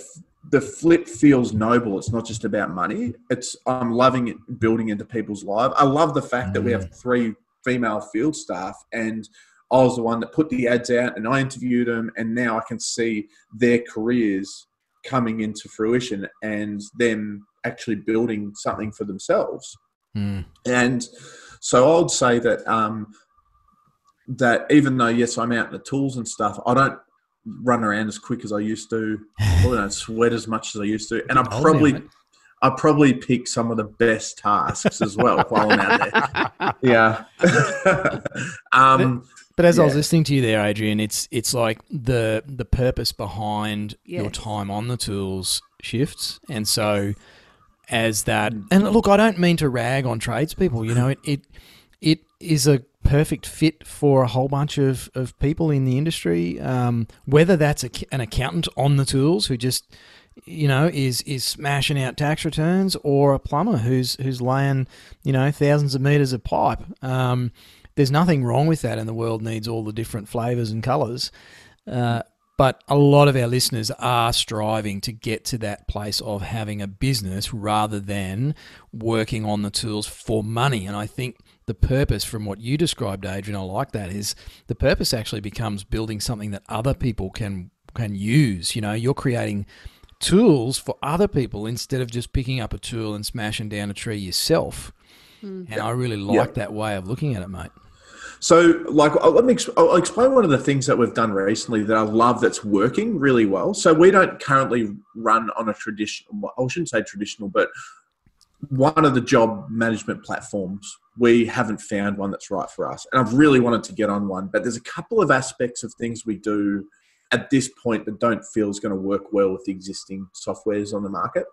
the flip feels noble. It's not just about money. It's I'm loving it building into people's lives. I love the fact that we have three female field staff and I was the one that put the ads out and I interviewed them and now I can see their careers coming into fruition and them actually building something for themselves. Mm. And so I would say that um, that even though yes, I'm out in the tools and stuff, I don't run around as quick as I used to. <laughs> Probably don't sweat as much as I used to, and I probably mate. I probably pick some of the best tasks as well while I'm out there. <laughs> Yeah. <laughs> um, But as I was listening to you there, Adrian, it's it's like the the purpose behind your time on the tools shifts, and so as that, and look, I don't mean to rag on tradespeople. You know, it it it is a perfect fit for a whole bunch of, of people in the industry. Um, whether that's a, an accountant on the tools who just you know is is smashing out tax returns, or a plumber who's who's laying you know thousands of meters of pipe. Um, there's nothing wrong with that, and the world needs all the different flavors and colors. Uh, but a lot of our listeners are striving to get to that place of having a business rather than working on the tools for money. And I think the purpose, from what you described, Adrian, I like that, is the purpose actually becomes building something that other people can can use. You know, you're creating tools for other people instead of just picking up a tool and smashing down a tree yourself. Hmm. And I really like that way of looking at it, mate. So, like, let me I'll explain one of the things that we've done recently that I love that's working really well. So, we don't currently run on a traditional, I shouldn't say traditional, but one of the job management platforms. We haven't found one that's right for us. And I've really wanted to get on one, but there's a couple of aspects of things we do at this point that don't feel is going to work well with the existing softwares on the market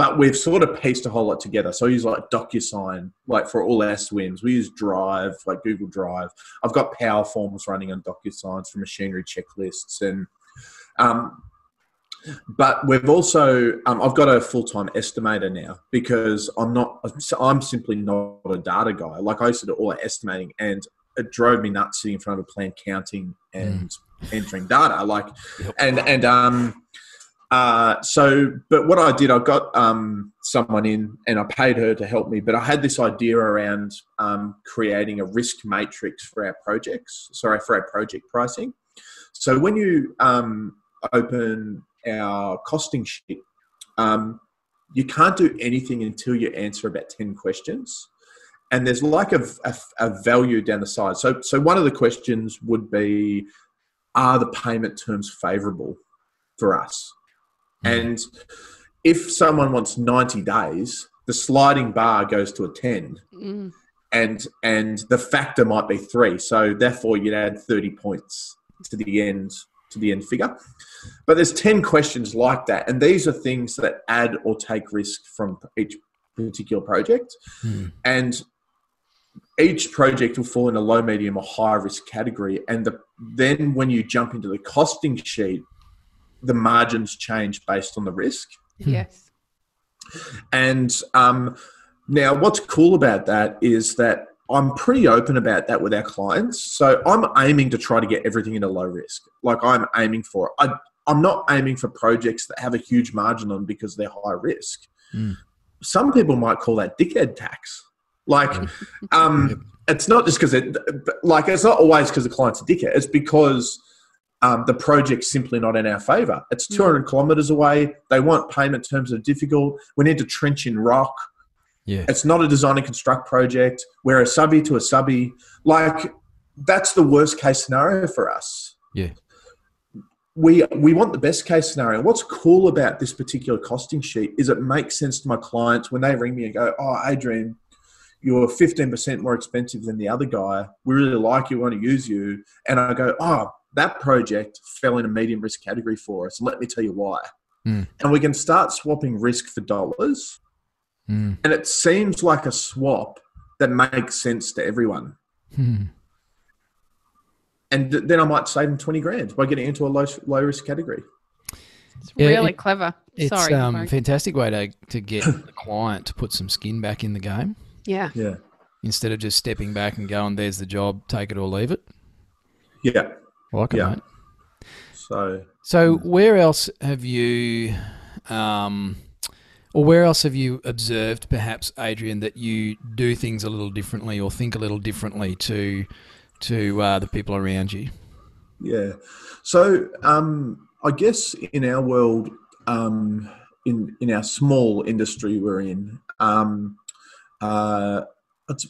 but we've sort of pieced a whole lot together. So I use like DocuSign, like for all our SWMS. We use Drive, like Google Drive. I've got Power Forms running on DocuSigns for machinery checklists, and um, but we've also um, I've got a full time estimator now because I'm not I'm simply not a data guy. Like I used to do all estimating, and it drove me nuts sitting in front of a plan counting and entering data. Like, and and um. Uh, so, but what I did, I got um, someone in and I paid her to help me. But I had this idea around um, creating a risk matrix for our projects, sorry, for our project pricing. So when you um, open our costing sheet, um, you can't do anything until you answer about 10 questions. And there's like a, a, a value down the side. So, so one of the questions would be, are the payment terms favorable for us? And if someone wants 90 days, the sliding bar goes to a 10 Mm. and and the factor might be 3. So therefore you'd add 30 points to the end to the end figure. But there's 10 questions like that and these are things that add or take risk from each particular project. And each project will fall in a low, medium, or high risk category. And the, then when you jump into the costing sheet, the margins change based on the risk. Yes. And um, now, what's cool about that is that I'm pretty open about that with our clients. So I'm aiming to try to get everything into low risk. Like I'm aiming for. I, I'm not aiming for projects that have a huge margin on because they're high risk. Mm. Some people might call that dickhead tax. Like, <laughs> um, it's not just because it, like, it's not always because the client's a dickhead. It's because um, the project's simply not in our favour. It's 200 kilometres away. They want payment terms that are difficult. We need to trench in rock. Yeah. It's not a design and construct project. We're a subby to a subby. Like, that's the worst case scenario for us. Yeah. We, we want the best case scenario. What's cool about this particular costing sheet is it makes sense to my clients when they ring me and go, Oh, Adrian, you're 15% more expensive than the other guy. We really like you, want to use you. And I go, oh, that project fell in a medium risk category for us. Let me tell you why. Mm. And we can start swapping risk for dollars. Mm. And it seems like a swap that makes sense to everyone. Hmm. And th- then I might save them 20 grand by getting into a low, low risk category. It's Yeah, really it- clever. It's Sorry. um Warwick. fantastic way to, to get <laughs> the client to put some skin back in the game yeah. Yeah. instead of just stepping back and going, "There's the job, take it or leave it." Yeah. I like it, Yeah. mate. So, So where else have you, um, or where else have you observed, perhaps, Adrian, that you do things a little differently or think a little differently to to uh, the people around you? Yeah. So um, I guess in our world, um, in in our small industry we're in, um, uh,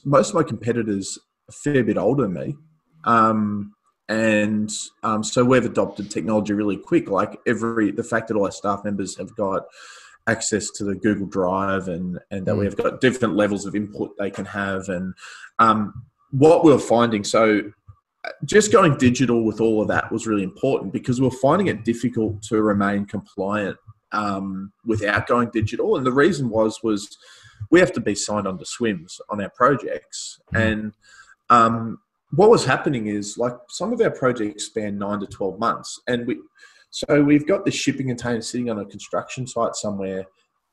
most of my competitors are a fair bit older than me, um, and um, so we've adopted technology really quick. Like every the fact that all our staff members have got access to the Google Drive and and that Mm. we've got different levels of input they can have and um, what we're finding so just going digital with all of that was really important because we're finding it difficult to remain compliant um, without going digital. And the reason was was we have to be signed on to SWMS on our projects. Mhm. And um, what was happening is like some of our projects span nine to twelve months, and we so we've got the shipping container sitting on a construction site somewhere,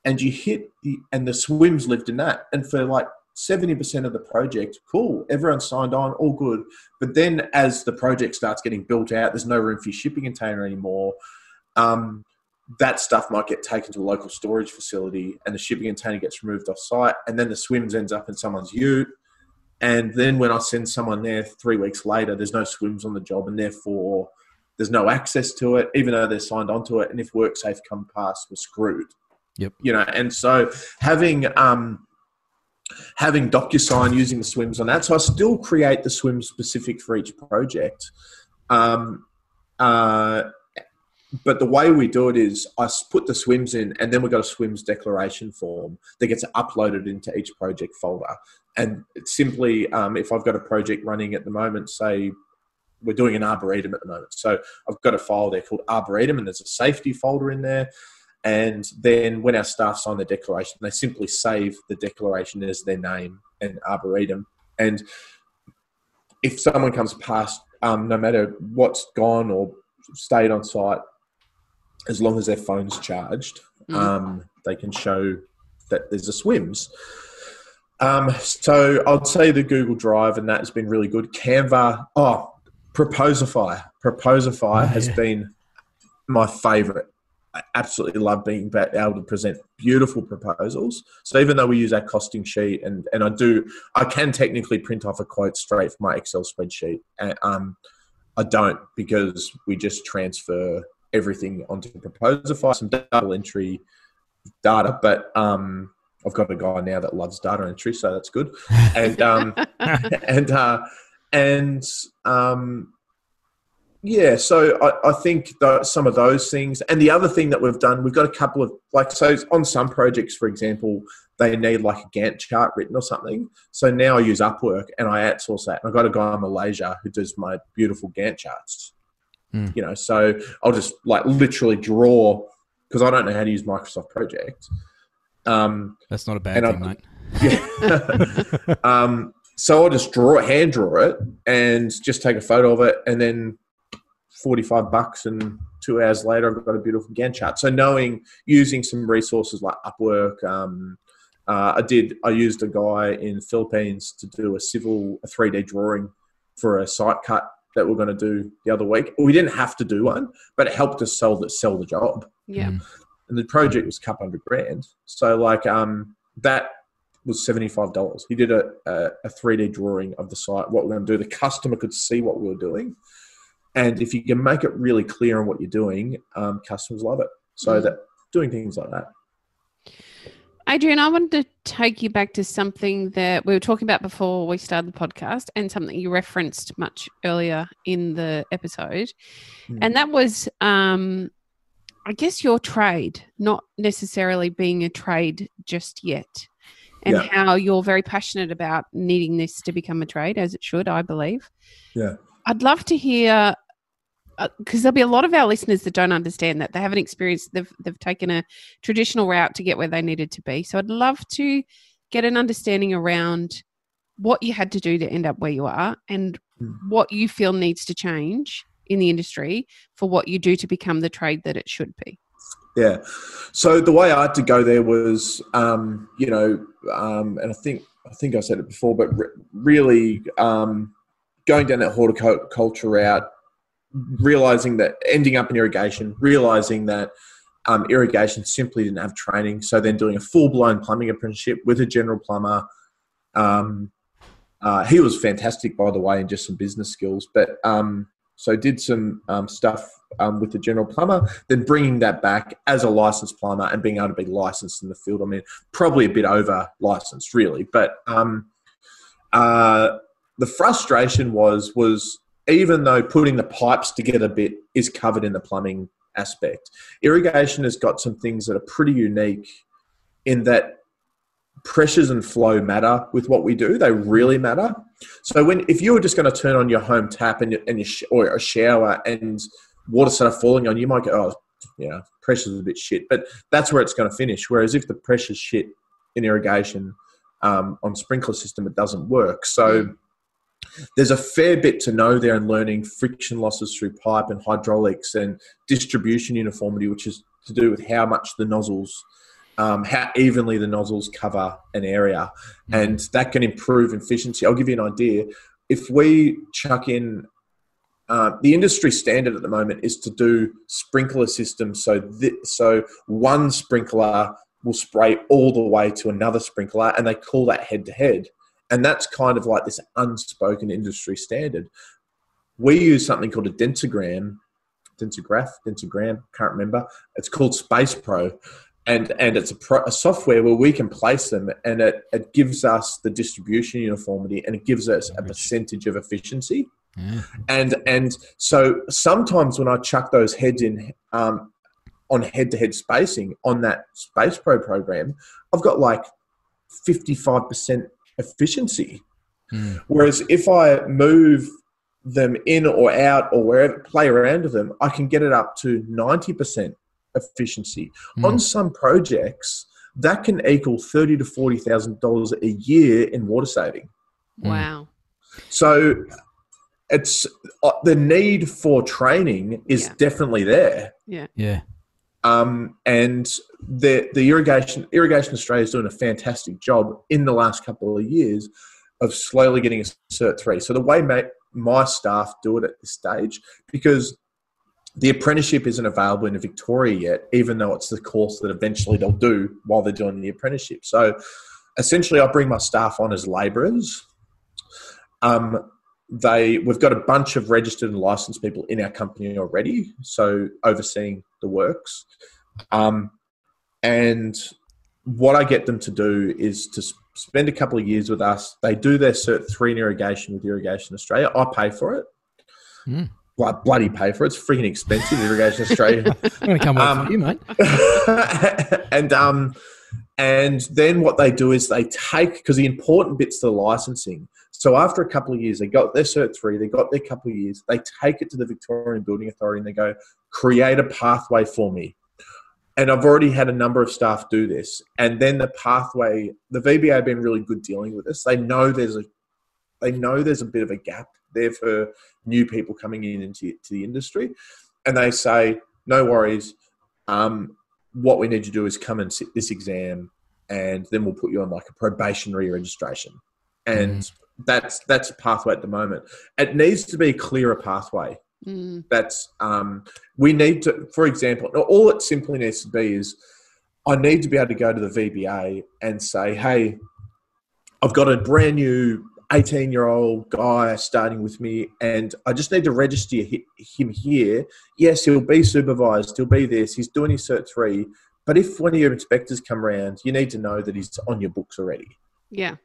and you hit the and the SWMS lived in that, and for like. 70% of the project, cool. Everyone signed on, all good. But then as the project starts getting built out, there's no room for your shipping container anymore. Um, that stuff might get taken to a local storage facility and the shipping container gets removed off site. And then the SWMS ends up in someone's ute. And then when I send someone there three weeks later, there's no SWMS on the job and therefore there's no access to it, even though they're signed onto it. And if WorkSafe come past, we're screwed. Yep. You know, and so having um, having DocuSign using the SWMS on that. So I still create the swim specific for each project. Um, uh, but the way we do it I I put the SWMS in and then we've got a SWMS declaration form that gets uploaded into each project folder. And it's simply, um, if I've got a project running at the moment, say we're doing an arboretum at the moment. So I've got a file there called arboretum and there's a safety folder in there. And then when our staff sign the declaration, they simply save the declaration as their name and arboretum. And if someone comes past, um, no matter what's gone or stayed on site, as long as their phone's charged, Mhm. um, they can show that there's a SWMS. Um, so I'd say the Google Drive and that has been really good. Canva, oh, Proposify. Proposify has Yeah. been my favorite. I absolutely love being able to present beautiful proposals. So even though we use our costing sheet and, and I do, I can technically print off a quote straight from my Excel spreadsheet. And, um, I don't because we just transfer everything onto Proposify, some double entry data, but um, I've got a guy now that loves data entry, so that's good. And um, <laughs> <laughs> and uh, and um, yeah, so I, I think that some of those things, and the other thing that we've done, we've got a couple of like so on some projects, for example, they need like a Gantt chart written or something. So now I use Upwork and I outsource that. And I've got a guy in Malaysia who does my beautiful Gantt charts. Hmm. You know, so I'll just like literally draw because I don't know how to use Microsoft Project. Um, That's not a bad thing, I- mate. yeah. <laughs> um, so I'll just draw it, hand draw it, and just take a photo of it, and then forty-five bucks, and two hours later, I've got a beautiful Gantt chart. So knowing using some resources like Upwork, um, uh, I did. I used a guy in Philippines to do a civil, a three D drawing for a site cut that we're going to do the other week. We didn't have to do one, but it helped us sell the sell the job yeah. Mm. and the project was a couple hundred grand. So like um that was seventy five dollars. He did a a three D drawing of the site, what we're going to do. The customer could see what we were doing, and if you can make it really clear on what you're doing, um, customers love it. So Mm. that doing things like that. Adrian, I wanted to take you back to something that we were talking about before we started the podcast and something you referenced much earlier in the episode. Mm. And that was, um, I guess, your trade, not necessarily being a trade just yet. And Yeah. how you're very passionate about needing this to become a trade, as it should, I believe. Yeah. I'd love to hear because there'll be a lot of our listeners that don't understand that they haven't experienced they've they've taken a traditional route to get where they needed to be. So I'd love to get an understanding around what you had to do to end up where you are and Mm. what you feel needs to change in the industry for what you do to become the trade that it should be. Yeah. So the way I had to go there was, um, you know, um, and I think I think I said it before, but re- really um, going down that horticulture route, realizing that ending up in irrigation, realizing that um, irrigation simply didn't have training. So then doing a full blown plumbing apprenticeship with a general plumber. Um, uh, he was fantastic, by the way, and just some business skills. But um, so did some um, stuff um, with the general plumber, then bringing that back as a licensed plumber and being able to be licensed in the field. I mean, probably a bit over licensed, really. But um, uh, the frustration was was even though putting the pipes together a bit is covered in the plumbing aspect, irrigation has got some things that are pretty unique in that pressures and flow matter with what we do. They really matter. So when if you were just going to turn on your home tap and, and your sh- or a shower and water started falling on you, might go, oh, you know, pressure's a bit shit. But that's where it's going to finish. Whereas if the pressure's shit in irrigation um, on sprinkler system, it doesn't work. So there's a fair bit to know there in learning friction losses through pipe and hydraulics and distribution uniformity, which is to do with how much the nozzles um, how evenly the nozzles cover an area, and that can improve efficiency. I'll give you an idea. If we chuck in uh, the industry standard at the moment is to do sprinkler systems, so th- so one sprinkler will spray all the way to another sprinkler, and they call that head to head, and that's kind of like this unspoken industry standard. We use something called a densogram, densograph, densogram, can't remember. It's called Space Pro, and and it's a, pro, a, software where we can place them and it, it gives us the distribution uniformity and it gives us a percentage of efficiency Yeah. and and so sometimes when i chuck those heads in um, on head-to-head spacing on that space pro program i've got like 55% efficiency Mm. whereas if i move them in or out or wherever play around with them i can get it up to 90% efficiency Mm. on some projects that can equal thirty to forty thousand dollars a year in water saving. Mm. Wow. So it's uh, the need for training is Yeah. definitely there. Yeah. Yeah. Um, and the the irrigation irrigation Australia is doing a fantastic job in the last couple of years of slowly getting a cert three. So the way my, my staff do it at this stage, because the apprenticeship isn't available in Victoria yet, even though it's the course that eventually they'll do while they're doing the apprenticeship. So essentially, I bring my staff on as labourers. Um, they we've got a bunch of registered and licensed people in our company already, so overseeing the works. Um, and what I get them to do is to spend a couple of years with us. They do their Cert three in irrigation with Irrigation Australia. I pay for it. Mm. Bloody pay for it. It's freaking expensive, Irrigation Australia. <laughs> I'm going to come Um, for you, mate. <laughs> and um, and then what they do is they take because the important bits the licensing. So after a couple of years, they got their cert three, they got their couple of years, they take it to the Victorian Building Authority and they go, create a pathway for me. And I've already had a number of staff do this. And then the pathway, the VBA have been really good dealing with this. They know there's a they know there's a bit of a gap there for new people coming in into to the industry. And they say, no worries. Um, what we need to do is come and sit this exam and then we'll put you on like a probationary registration. And that's that's a pathway at the moment. It needs to be a clearer pathway. Mm. That's um, we need to, for example, all it simply needs to be is I need to be able to go to the VBA and say, hey, I've got a brand new 18 year old guy starting with me, and I just need to register him here. Yes, he'll be supervised, he'll be this, he's doing his Cert 3. But if one of your inspectors come around, you need to know that he's on your books already. Yeah.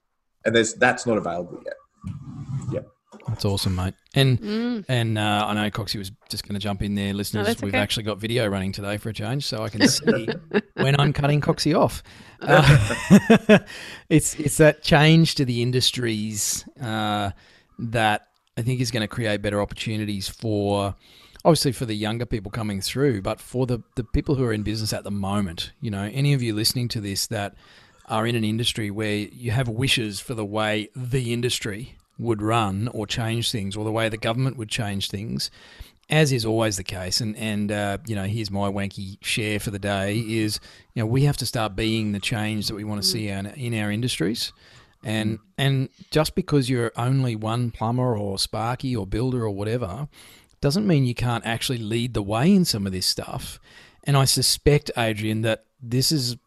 And there's that's not available yet. That's awesome, mate. And Mm. and uh, I know Coxie was just going to jump in there, listeners. that's We've okay. actually got video running today for a change, so I can <laughs> see when I'm cutting Coxie off. <laughs> Uh, <laughs> it's it's that change to the industries uh, that I think is going to create better opportunities for. Obviously, for the younger people coming through, but for the, the people who are in business at the moment, you know, any of you listening to this that are in an industry where you have wishes for the way the industry would run or change things or the way the government would change things, as is always the case. And, and uh, you know, here's my wanky share for the day is, you know, we have to start being the change that we want to see in, in our industries. And, and just because you're only one plumber or sparky or builder or whatever, doesn't mean you can't actually lead the way in some of this stuff. And I suspect, Adrian, that this is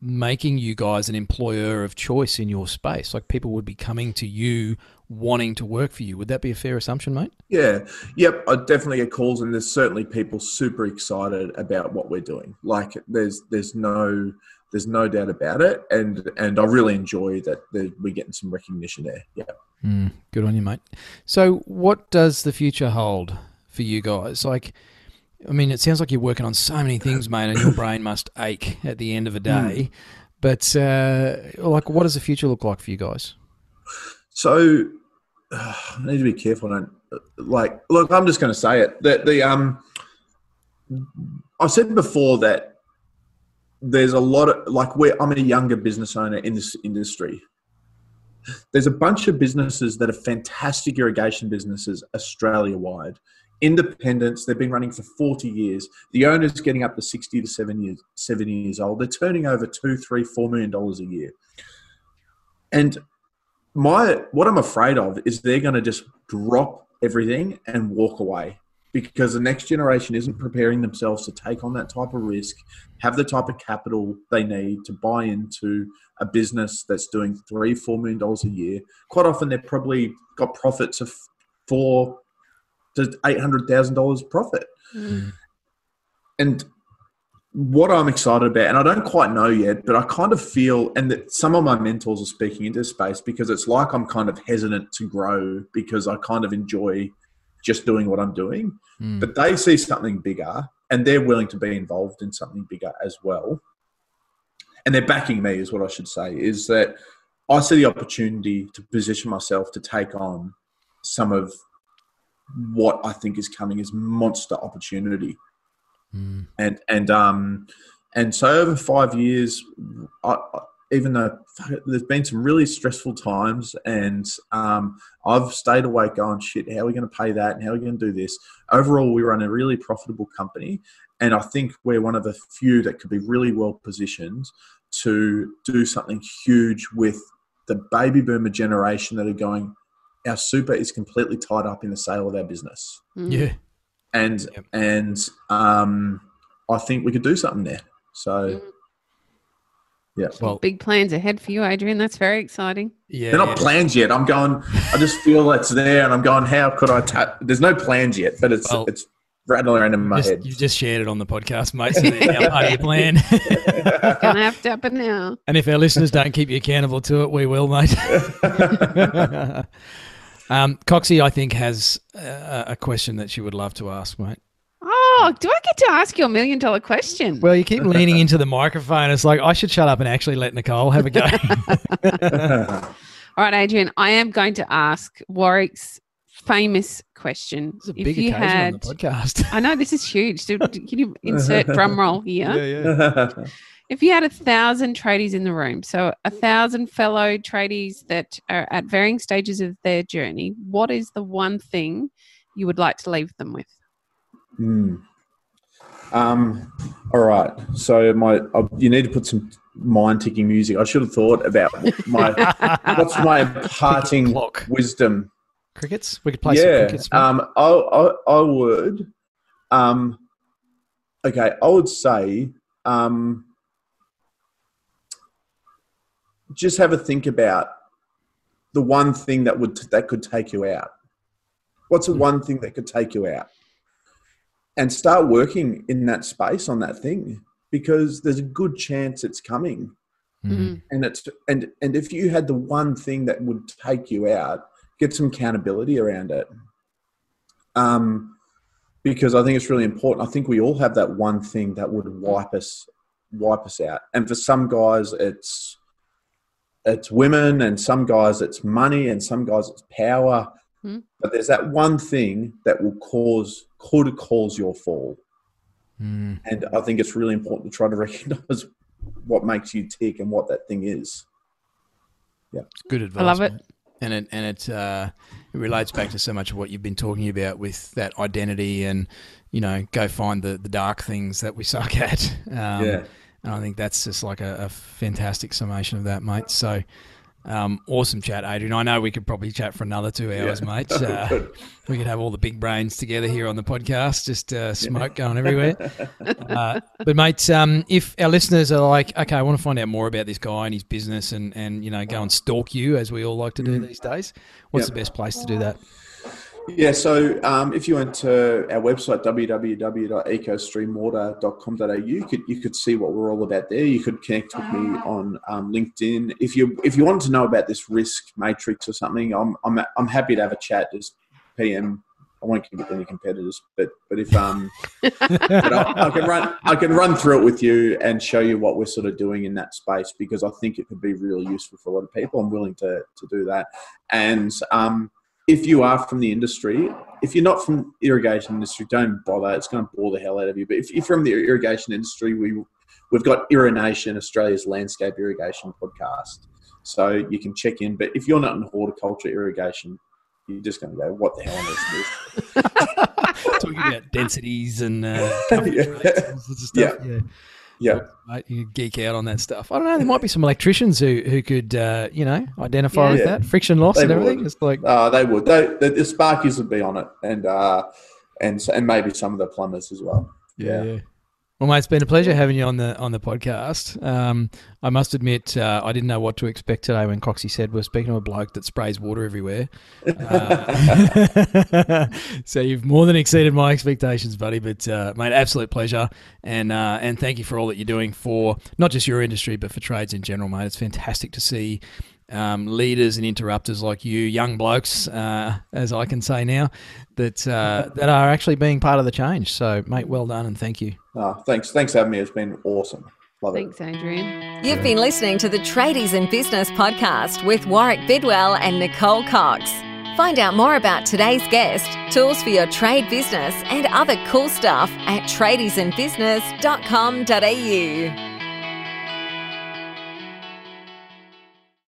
making you guys an employer of choice in your space. Like people would be coming to you wanting to work for you. Would that be a fair assumption, mate? Yeah, yep. I definitely get calls, and there's certainly people super excited about what we're doing. Like, there's there's no there's no doubt about it, and and I really enjoy that, we're getting some recognition there. Yeah. Mm, good on you, mate. So, what does the future hold for you guys? Like, I mean, it sounds like you're working on so many things, mate, and your <coughs> brain must ache at the end of a day. But, uh, like, what does the future look like for you guys? So I need to be careful. I don't like. Look, I'm just going to say it. That the um, I said before that there's a lot of like where I'm a younger business owner in this industry. There's a bunch of businesses that are fantastic irrigation businesses Australia wide. Independents, they've been running for 40 years. The owner's getting up to 60 to 7 years, 70 years old. They're turning over two, three, four million dollars a year. And my what I'm afraid of is they're going to just drop everything and walk away because the next generation isn't preparing themselves to take on that type of risk, have the type of capital they need to buy into a business that's doing three, four million dollars a year. Quite often, they've probably got profits of four to eight hundred thousand dollars profit. Mm. And what I'm excited about, and I don't quite know yet, but I kind of feel, and that some of my mentors are speaking into space because it's like I'm kind of hesitant to grow because I kind of enjoy just doing what I'm doing. Mm. But they see something bigger and they're willing to be involved in something bigger as well. And they're backing me, is what I should say, is that I see the opportunity to position myself to take on some of what I think is coming is monster opportunity. Mm. and and um and so over five years I, I, even though there's been some really stressful times and um, i've stayed awake going shit how are we going to pay that? And how are we going to do this? Overall we run a really profitable company and i think we're one of the few that could be really well positioned to do something huge with the baby boomer generation that are going our super is completely tied up in the sale of our business Mm. Yeah. and Yep. and um, I think we could do something there. So Mm. yeah, Well, Big plans ahead for you, Adrian. That's very exciting. yeah. they're not yeah. plans yet. I'm going. I just feel it's there, and I'm going. How could I? Ta- There's no plans yet, but it's Well, it's rattling around in my Just- head. you just shared it on the podcast, mate. So that's <laughs> now part of your plan. <laughs> Gonna have to happen now. and if our listeners don't keep you accountable to it, we will, mate. <laughs> um, Coxie, I think, has a, a question that she would love to ask, mate. Oh, do I get to ask you a million dollar question? Well, you keep leaning into the microphone. It's like I should shut up and actually let Nicole have a go. <laughs> All right, Adrian, I am going to ask Warwick's famous question. It's a If big you had, on the podcast. I know this is huge. So Can you insert <laughs> drum roll here? yeah. If you had a thousand tradies in the room, so a thousand fellow tradies that are at varying stages of their journey, what is the one thing you would like to leave them with? Hmm. Um. All right. So my uh, you need to put some mind ticking music. I should have thought about my <laughs> what's my parting Clock. wisdom Crickets? We could play some yeah, crickets. mate. um, I, I, I would. Um, okay, I would say um, just have a think about the one thing that would that could take you out. What's the one thing that could take you out? And start working in that space on that thing because there's a good chance it's coming Mm. Mm. and it's and and if you had the one thing that would take you out get some accountability around it. Um, because I think it's really important. I think we all have that one thing that would wipe us wipe us out. And for some guys, it's it's women, and some guys it's money, and some guys it's power. Hmm. But there's that one thing that will cause could cause your fall. Mm. And I think it's really important to try to <laughs> recognize what makes you tick and what that thing is. Yeah, it's good advice. I love it. mate. And it and it uh, it relates back to so much of what you've been talking about with that identity and you know go find the the dark things that we suck at. Um, yeah. And I think that's just like a, a fantastic summation of that, mate. So um, awesome chat, Adrian. I know we could probably chat for another two hours, Yeah. mate. <laughs> Uh, we could have all the big brains together here on the podcast, just uh, smoke going everywhere. uh, but mate, um, if our listeners are like, okay, I want to find out more about this guy and his business, and and you know, go and stalk you as we all like to do these days, what's Yep. the best place to do that? Yeah, so um, if you went to our website www.ecostreamwater.com.au, you could you could see what we're all about there. You could connect with me on um, LinkedIn. If you if you wanted to know about this risk matrix or something, I'm I'm I'm happy to have a chat. Just PM. I won't give it to any competitors, but but if um, but I, I can run I can run through it with you and show you what we're sort of doing in that space because I think it could be really useful for a lot of people. I'm willing to to do that, and um, if you are from the industry, if you're not from irrigation industry, don't bother. It's going to bore the hell out of you. But if you're from the irrigation industry, we we've got Irrigation Australia's landscape irrigation podcast, so you can check in. But if you're not in horticulture irrigation, you're just going to go, "What the hell is <laughs> this?" Talking about densities and uh, <laughs> Yeah. and all sorts of stuff. Yeah. Yeah, Mate, you geek out on that stuff. I don't know. There might be some electricians who, who could, uh, you know, identify with Yeah. that friction loss They and everything. would. It's like, uh, they would. They, the, the Sparkies would be on it, and uh, and and maybe some of the plumbers as well. Yeah. Yeah. Well, mate, it's been a pleasure having you on the on the podcast. Um, I must admit, uh, I didn't know what to expect today when Coxie said we're speaking to a bloke that sprays water everywhere. Uh, <laughs> so you've more than exceeded my expectations, buddy. But uh, mate, absolute pleasure, and uh, and thank you for all that you're doing for not just your industry but for trades in general, mate. It's fantastic to see um, leaders and interrupters like you, young blokes, uh, as I can say now, that uh, that are actually being part of the change. So, mate, well done and thank you. Oh, thanks, thanks for having me. It's been awesome. Love it. Thanks, Adrian. You've been listening to the Tradies in Business podcast with Warwick Bidwell and Nicole Cox. Find out more about today's guest, tools for your trade business, and other cool stuff at tradiesinbusiness.com.au.